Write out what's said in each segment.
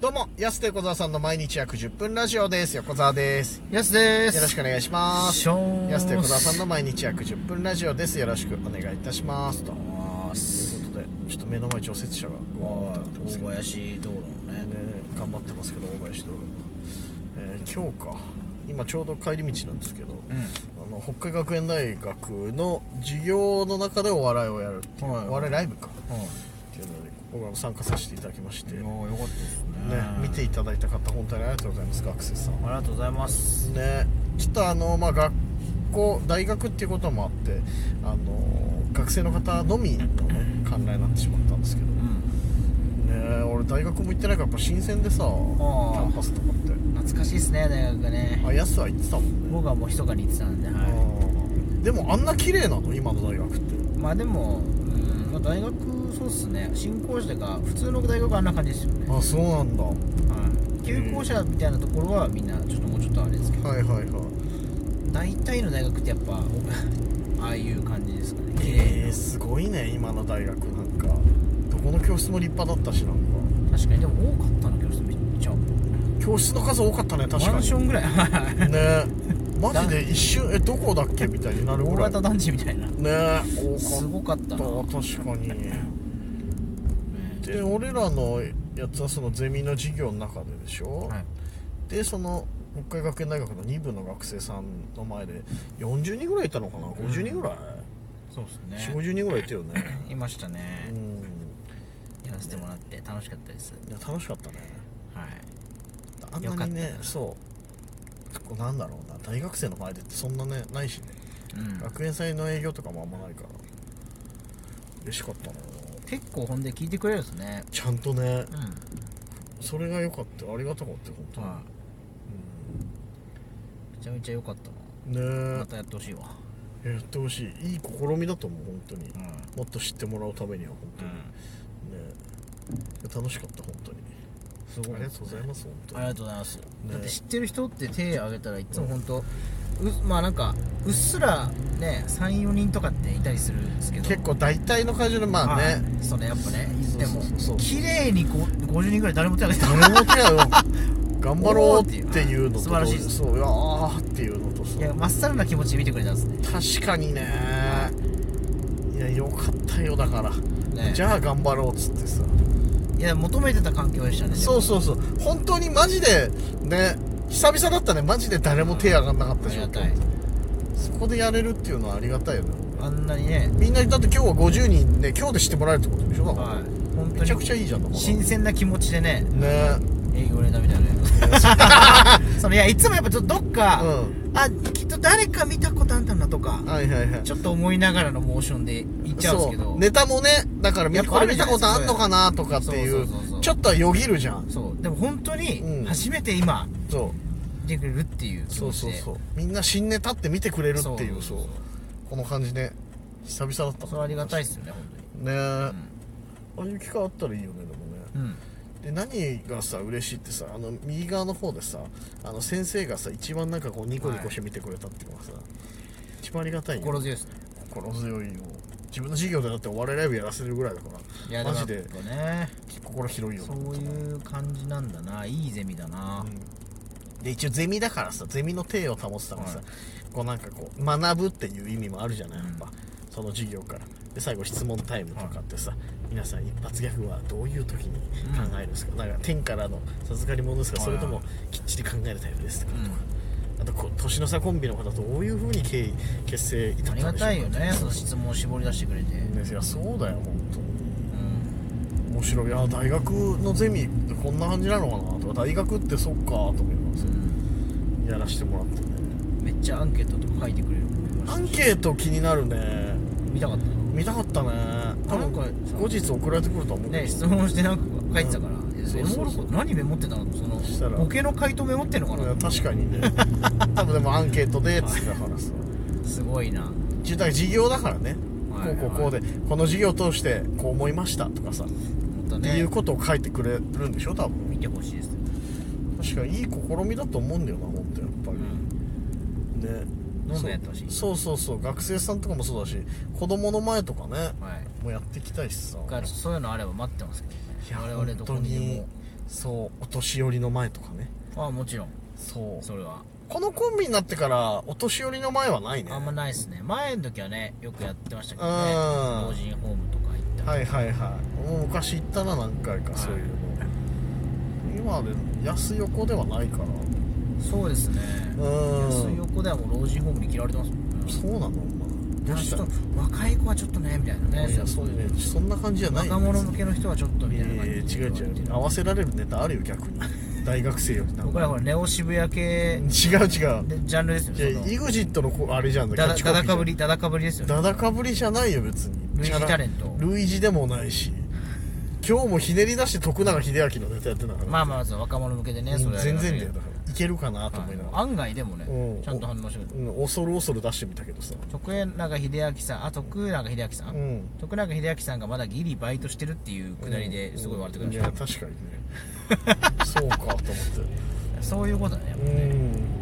どうも、安手小沢さんの毎日約10分ラジオです。横澤です。やすですよろしくお願いします。しょー安手小沢さんの毎日約10分ラジオです。よろしくお願いいたします。というまことで、ちょっと目の前除雪車がわーっとなってますけど大林道路のねね、頑張ってますけど、大林道路。えー今日か。今ちょうど帰り道なんですけど、あの北海学園大学の授業の中でお笑いをやるはいお笑いライブかうんっていうので僕は参加させていただきまして、ね、よかったですね。見ていただいた方本当にありがとうございます。学生さんありがとうございます。ねちょっとあのまあ学校大学っていうこともあってあの学生の方のみのね観覧になってしまったんですけど。うん。ね俺大学も行ってないからやっぱ新鮮でさキャンパスとかって。懐かしいですね大学がね。あやすは行ってたもんね。僕はもう密かに行ってたんではあー。でもあんな綺麗なの？今の大学って。いまあでもうんまあ大学そうっすね。新校舎が普通の大学はあんな感じですよね。あそうなんだ。ははい。旧校舎みたいなところはみんなちょっともうちょっとあれですけど。いはいはい。大体の大学ってやっぱ ああいう感じですかね。綺麗えー、すごいね今の大学。なんかどこの教室も立派だったしなんか。確かに。でも多かったな教室めっちゃ。教室の数多かったね確かに。マンションぐらい。ね。マジで一瞬えどこだっけみたいになる大ぐらい。型団地みたいな。ねす多ごかった。なかった確かにで俺らのやつはそのゼミの授業の中ででしょ、はい。でその北海学園大学の2部の学生さんの前で40人ぐらいいたのかな？50人ぐらい、そうです4 5ね0人ぐらいいたよね。いましたうねん。やらせてもらって楽しかったです。いや楽しかったね。はい。あんなにねそうなんだろうな。大学生の前でってそんなねないしね。うん。学園祭の営業とかもあんまないから。嬉しかったな結構ほんで聞いてくれるんですね。ちゃんとね。うん。それが良かった。ありがたかったよ本当に、はい。めちゃめちゃ良かったうんね。なまたやってほしいわ。えやってほしい。いい試みだと思う本当に、うん。もっと知ってもらうためには本当に、ね。楽しかった本当に。すごいありがとうございます本当に。ありがとうございます、だって知ってる人って手挙げたらいつも本当、うまあなんかうっすらね34人とかっていたりするんですけど。結構大体の会場でまあね、はい。それやっぱね言っても綺麗にこう50人ぐらい誰も手挙げて誰も手を 頑張ろうっていうのと素晴らしいそういやーっていうのとさいやまっさらな気持ちで見てくれたんですね。確かにね。い。やよかったよだから、ね。じゃあ頑張ろうっつってさ。いや求めてた環境でしたねそうそうそう。本当にマジでね久々だったね。マジで誰も手上がんなかったしありがたい。そこでやれるっていうのはありがたいよね。あんなにね。みんなだって今日は50人で今日でしてもらえるってことでしょ？だから、はい。本当めちゃくにちゃいいじゃん新鮮な気持ちでねね。営業ネタみたいなそのいやいつもやっぱちょっとどっか、うあきっと誰か見たことあんだなとかはいはいはい。ちょっと思いながらのモーションで行っちゃうんですけど。ネタもねだからやっぱ見たことあんのかなとかっていうちょっとはよぎるじゃん。そう。でも本当うん。に初めて今そう。見てくれるっていう気そう持ちでそう。そうみんな新ネタって見てくれるっていうそうそうこの感じね。久々だった。それはありがたいっすよね本ねえ、ああいう機会あったらいいよねでもね。当にうん。で何がさ嬉しいってさあの右側の方でさあの先生がさ一番なんかこうニコニコして見てくれたっていうのがさ、一番ありがたいよ。心強いですね。心強いよ自分の授業でだってお笑いライブやらせるぐらいだからマジでね。心広いよそういう感じなんだな。いいゼミだな、うん。で一応ゼミだからさゼミの体を保つためにさ、はい。こうなんかこう学ぶっていう意味もあるじゃないやっぱ、その授業から。で最後質問タイムとかってさ、皆さん一発ギャグはどういう時に考えるんですか、なんか天からの授かり物ですか、はい。それともきっちり考えるタイプですか、とかあとこ年の差コンビの方どういう風に経緯結成至ったありんでしょうか。がたいよねその質問を絞り出してくれて、ねいやそうだよ本当にうん面白い。いや大学のゼミってこんな感じなのかなとか大学ってそっかと思います。やらしてもらってね。めっちゃアンケートとか書いてくれるアンケート気になるね。見たかった見たかったね。多なんか分後日送られてくると思うけど。ね質問してなんか書いてたから、うんいやそうそうそう。メモる何メモってたの？そのしたら。ボケの回答メモってんのかいやな確かにね。多分でもアンケートでっつってたからさすごいな。一応だから授業だからねはい。こうこうこうでこの授業を通してこう思いましたとかさもってね。いうことを書いてくれるんでしょ？多分。見てほしいです確かにいい試みだと思うんだよな本当やっぱり、ねどんどんやってほし。いそうそうそう。学生さんとかもそうだし子供の前とかねはい。もうやっていきたいしさ。がそういうのあれば待ってますけどね。我々どこにでも。そうお年寄りの前とかね。あもちろん。そう。それは。このコンビになってからお年寄りの前はないね。あんまないですね。前の時はねよくやってましたけどね。うん。老人ホームとか行ったはいはいはい。もう昔行ったな何回かそういうの、今で安横ではないからそうですね。うん。安横ではもう老人ホームに嫌われてますもんね。そうなの？お前どうした？ちょっと若い子はちょっとねみたいなねいやそうねそんな感じじゃない。よ若者向けの人はちょっとみたいないや感じ違う違う。合わせられるネタあるよ逆に。大学生より僕らほらネオ渋谷系。違う違う。でジャンルですよいやその。EXIT のこあれじゃんだ。だキャッチコピーじゃん。だだかぶりだだかぶりですよね。だだかぶりじゃないよ別に。類似タレント。類似でもないし。今日もひねり出して徳永英明のネタやってんだから。まあまあ若者向けでねそれは全然だよだからいけるかなとはい思いながら、案外でもねうん。ちゃんと反応してくれる。うん、恐る恐る出してみたけどさ。徳永秀明さんあ徳永秀明さん、うん。徳永秀明さんがまだギリバイトしてるっていうくだりですごい笑ってくれいました、や確かにね。そうかと思って。そういうことねやっぱうね、ん。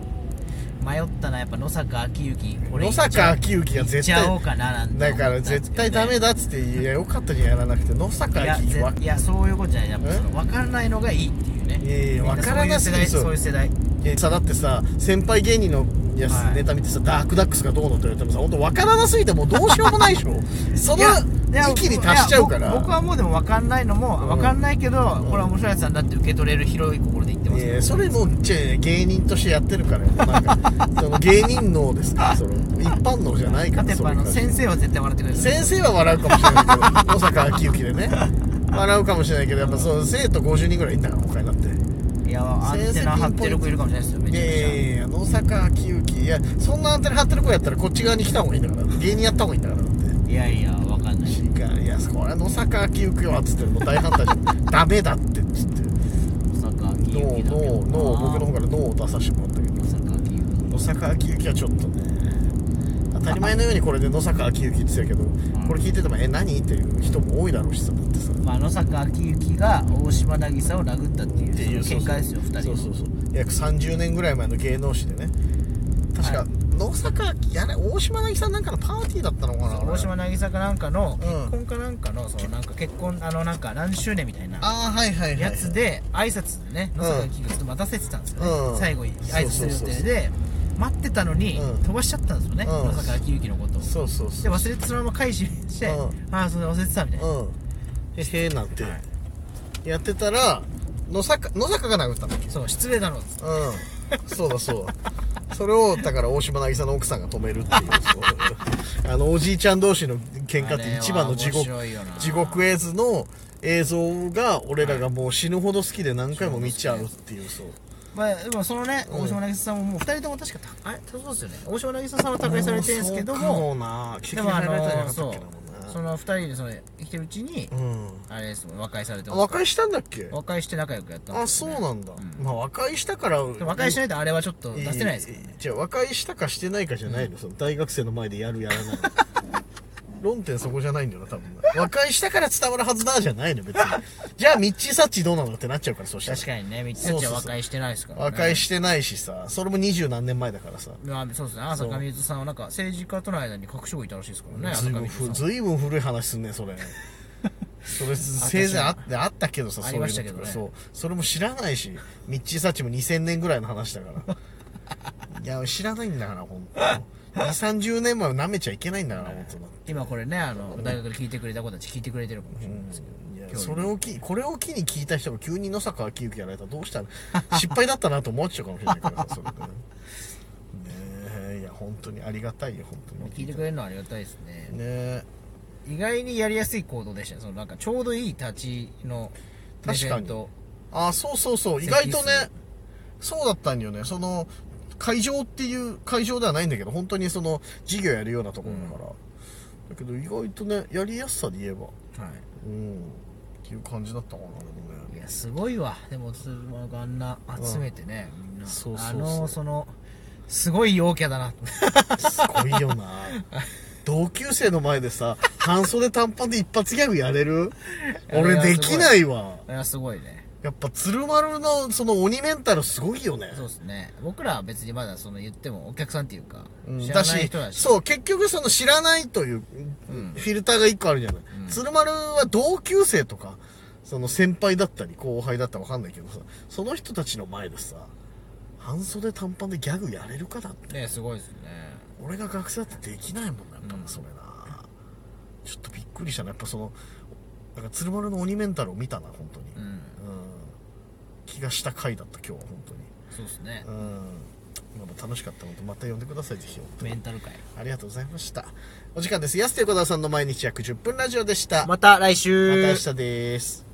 迷ったなやっぱ野坂昭之。これ野坂昭之が絶行っちゃおう対かななんてだから絶対ダメだっつっていやよかったじゃんやらなくて野坂昭之いやそういうことじゃない。やっぱ分からないのがいいっていうね。いや分からなすぎるそういう世代。さだってさ先輩芸人のやつ、はい。ネタ見てさダークダックスがどうのって言われてもさ本当分からなすぎてもうどうしようもないでしょ。そのいやいや域に達しちゃうから。僕僕はもうでも分かんないのもうん。分かんないけど、これは面白いやつなんだって受け取れる広い心で言ってます。いやそれもうちょ芸人としてやってるから その芸人脳ですか。らその一般脳じゃないからかてやっぱあのそれ先生は絶対笑ってくれる。先生は笑うかもしれないけど野坂昭之でね笑うかもしれないけどやっぱそう生徒50人ぐらいいんだから他になって。いやアンテナ張ってる子いるかもしれないですよめいちゃくちゃ。やいやいや野坂昭之いやそんなアンテナ張ってる子やったらこっち側に来た方がいいんだから芸人やった方がいいんだからだって。いやいや分かんない。違ういやこれは野坂昭之はっつってもう大反対してダメだってっつって野坂昭ノーノーノー僕の方からノーを出させてもらったけど。野坂昭之はちょっとね当たり前のようにこれで野坂昭之って言ってたけどこれ聞いててもえ何っていう人も多いだろうしさ。だってさまあ野坂昭之が大島渚を殴ったっていうっていうその喧嘩ですよ二人。そうそうそう。約30年ぐらい前の芸能史でね。確か、はい野坂いやね大島渚さんなんかのパーティーだったのかな大島渚かなんかのうん。結婚かなんかのそのなんか結婚あのなんか何周年みたいなああはいはいはいやつで挨拶でね野坂昭之がちょっと待たせてたんですよね、うん。最後に挨拶する予そうそうそう定で待ってたのにうん。飛ばしちゃったんですよね、うん。野坂昭之のことを。そうそうそう。で忘れてそのまま返しして、うん。ああそれ忘れてたみたいな、うん。へへーなんて。はい。やってたら野坂野坂が殴ったんだっけそう失礼だろっつって。うん。そうだそうだ。それをだから大島渚の奥さんが止めるっていうそう あのおじいちゃん同士の喧嘩って一番の地あれは獄面白いよな。地獄絵図の映像が俺らがもう死ぬほど好きで何回も見ちゃうっていうそうまあ、でもそのね、うん。大島渚さんももう二人とも確かたあれそうですよね。大島渚さんは他界されてるんですけどそうかもなでもあれたんじゃなかったそう。その二人でその生きてるうちに、うん。あれですもん和解されてます。和解したんだっけ？和解して仲良くやったんあそうなんだ、うん。まあ和解したから和解しないとあれはちょっと出せないですからねじゃあ和解したかしてないかじゃないの、その大学生の前でやるやらない論点そこじゃないんだよな多分。な和解したから伝わるはずだじゃないの別に。じゃあミッチーサッチどうなのってなっちゃうからそしたら。確かにねみっちゃちは和解してないですからね。和解してないしさそれも二十何年前だからさ。まあそうですね。朝香水さんはなんか政治家との間に隠し子いたらしいですからねずいぶん。ふずいぶん古い話すんねそれ。それせいぜいあってあったけどさそういうのとか。そう。それも知らないしミッチーサッチも2000年ぐらいの話だから。いや知らないんだから本当2 3 0年前を舐めちゃいけないんだから本当だ。今これねあの大学で聞いてくれた子たち聞いてくれてるかもしれないですけどそれをきこれを機に聞いた人が急に野坂昭之やられたらどうしたら失敗だったなと思っちゃうかもしれないからさそれで。ねねえいや本当にありがたいよ本当に。聞いてくれるのはありがたいですね。ねえ。意外にやりやすい行動でしたねそのなんかちょうどいい立ちの確かに。あそうそうそう。意外とねそうだったんよね。その会場っていう会場ではないんだけど本当にその授業やるようなところだから、だけど意外とねやりやすさで言えば。はうん。っていう感じだったかなでもい、いねやすごいわ。でもあんな集めてね、みんな。そうそうそう。あのそのすごい陽キャだな。すごいよな。同級生の前でさ半袖短パンで一発ギャグやれる？俺できないわ。いやすごいねやっぱ鶴丸のその鬼メンタルすごいよね。そうですね。僕らは別にまだその言ってもお客さんっていうか、うん。知らない人だし。そう結局その知らないといううん。フィルターが一個あるじゃない、うん。鶴丸は同級生とかその先輩だったり後輩だったら分かんないけどさその人たちの前でさ半袖短パンでギャグやれるかだって。ねすごいですね。俺が学生だってできないもんなやっぱな、うん。それな。ちょっとびっくりしたな。やっぱそのなんか鶴丸の鬼メンタルを見たな本当に、うんうん気がした回だった今日は本当に。そうですね。うん。まあ楽しかったのでまた呼んでくださいぜひメンタル界ありがとうございました。お時間です。安手小田さんの毎日約10分ラジオでした。ままた来週。た明日です